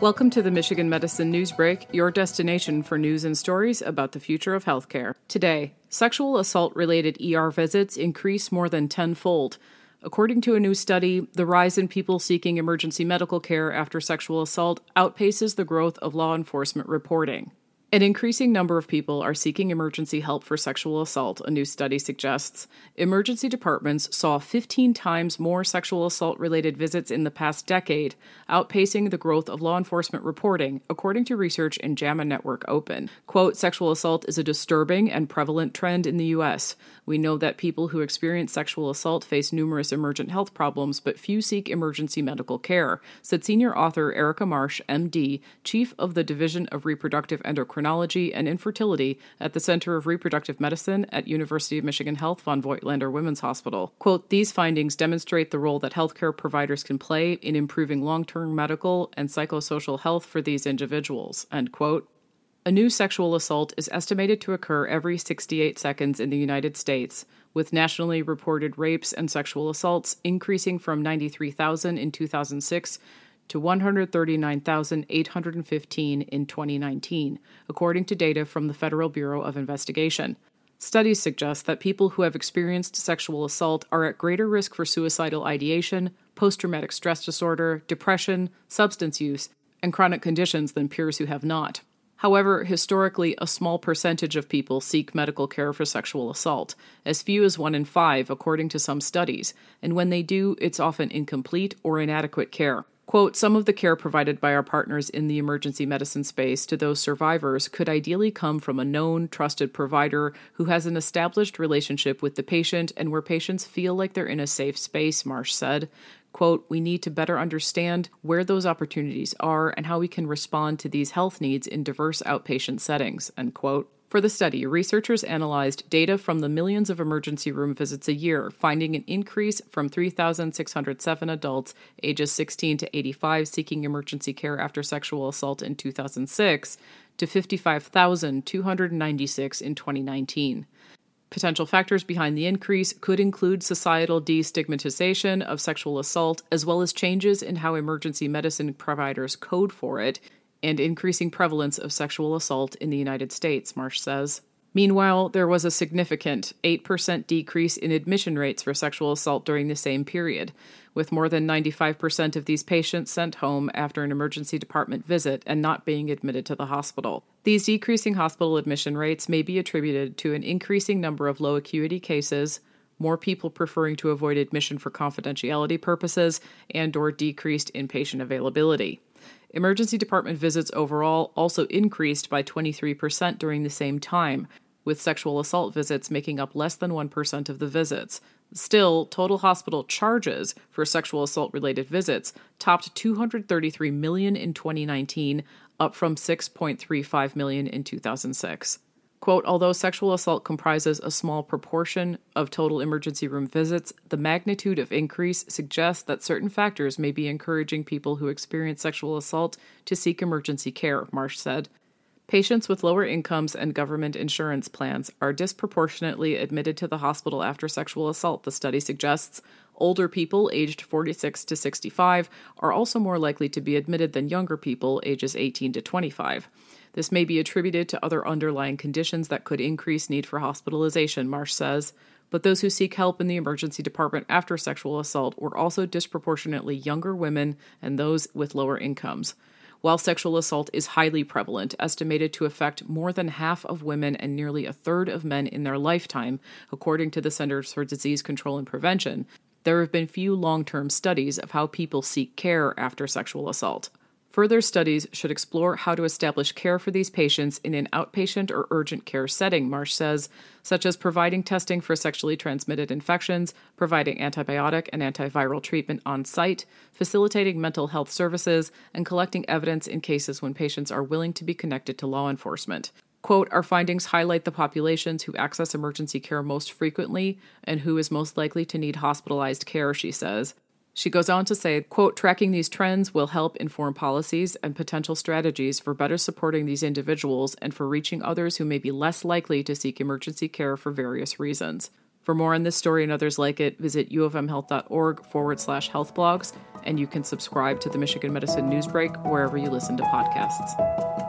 Welcome to the Michigan Medicine News Break, your destination for news and stories about the future of healthcare. Today, sexual assault related ER visits increase more than tenfold. According to a new study, the rise in people seeking emergency medical care after sexual assault outpaces the growth of law enforcement reporting. An increasing number of people are seeking emergency help for sexual assault, a new study suggests. Emergency departments saw 15 times more sexual assault related visits in the past decade, outpacing the growth of law enforcement reporting, according to research in JAMA Network Open. Quote, sexual assault is a disturbing and prevalent trend in the U.S. We know that people who experience sexual assault face numerous emergent health problems, but few seek emergency medical care, said senior author Erica Marsh, MD, chief of the Division of Reproductive Endocrinology endocrinology and infertility at the Center of Reproductive Medicine at University of Michigan Health von Voigtlander Women's Hospital. Quote, these findings demonstrate the role that healthcare providers can play in improving long-term medical and psychosocial health for these individuals, end quote. A new sexual assault is estimated to occur every 68 seconds in the United States, with nationally reported rapes and sexual assaults increasing from 93,000 in 2006 to 139,815 in 2019, according to data from the Federal Bureau of Investigation. Studies suggest that people who have experienced sexual assault are at greater risk for suicidal ideation, post traumatic stress disorder, depression, substance use, and chronic conditions than peers who have not. However, historically, a small percentage of people seek medical care for sexual assault, as few as one in five, according to some studies, and when they do, it's often incomplete or inadequate care. Quote, some of the care provided by our partners in the emergency medicine space to those survivors could ideally come from a known, trusted provider who has an established relationship with the patient and where patients feel like they're in a safe space, Marsh said. Quote, we need to better understand where those opportunities are and how we can respond to these health needs in diverse outpatient settings, end quote. For the study, researchers analyzed data from the millions of emergency room visits a year, finding an increase from 3,607 adults ages 16 to 85 seeking emergency care after sexual assault in 2006 to 55,296 in 2019. Potential factors behind the increase could include societal destigmatization of sexual assault, as well as changes in how emergency medicine providers code for it, and increasing prevalence of sexual assault in the United States, Marsh says. Meanwhile, there was a significant 8% decrease in admission rates for sexual assault during the same period, with more than 95% of these patients sent home after an emergency department visit and not being admitted to the hospital. These decreasing hospital admission rates may be attributed to an increasing number of low acuity cases, more people preferring to avoid admission for confidentiality purposes, and or decreased inpatient availability. Emergency department visits overall also increased by 23% during the same time, with sexual assault visits making up less than 1% of the visits. Still, total hospital charges for sexual assault related visits topped 233 million in 2019, up from 6.35 million in 2006. Quote, although sexual assault comprises a small proportion of total emergency room visits, the magnitude of increase suggests that certain factors may be encouraging people who experience sexual assault to seek emergency care, Marsh said. Patients with lower incomes and government insurance plans are disproportionately admitted to the hospital after sexual assault, the study suggests. Older people aged 46 to 65 are also more likely to be admitted than younger people ages 18 to 25. This may be attributed to other underlying conditions that could increase need for hospitalization, Marsh says. But those who seek help in the emergency department after sexual assault were also disproportionately younger women and those with lower incomes. While sexual assault is highly prevalent, estimated to affect more than half of women and nearly a third of men in their lifetime, according to the Centers for Disease Control and Prevention, there have been few long term studies of how people seek care after sexual assault. Further studies should explore how to establish care for these patients in an outpatient or urgent care setting, Marsh says, such as providing testing for sexually transmitted infections, providing antibiotic and antiviral treatment on site, facilitating mental health services, and collecting evidence in cases when patients are willing to be connected to law enforcement. Quote, our findings highlight the populations who access emergency care most frequently and who is most likely to need hospitalized care, she says. She goes on to say, quote, tracking these trends will help inform policies and potential strategies for better supporting these individuals and for reaching others who may be less likely to seek emergency care for various reasons. For more on this story and others like it, visit uofmhealth.org forward slash health blogs, and you can subscribe to the Michigan Medicine Newsbreak wherever you listen to podcasts.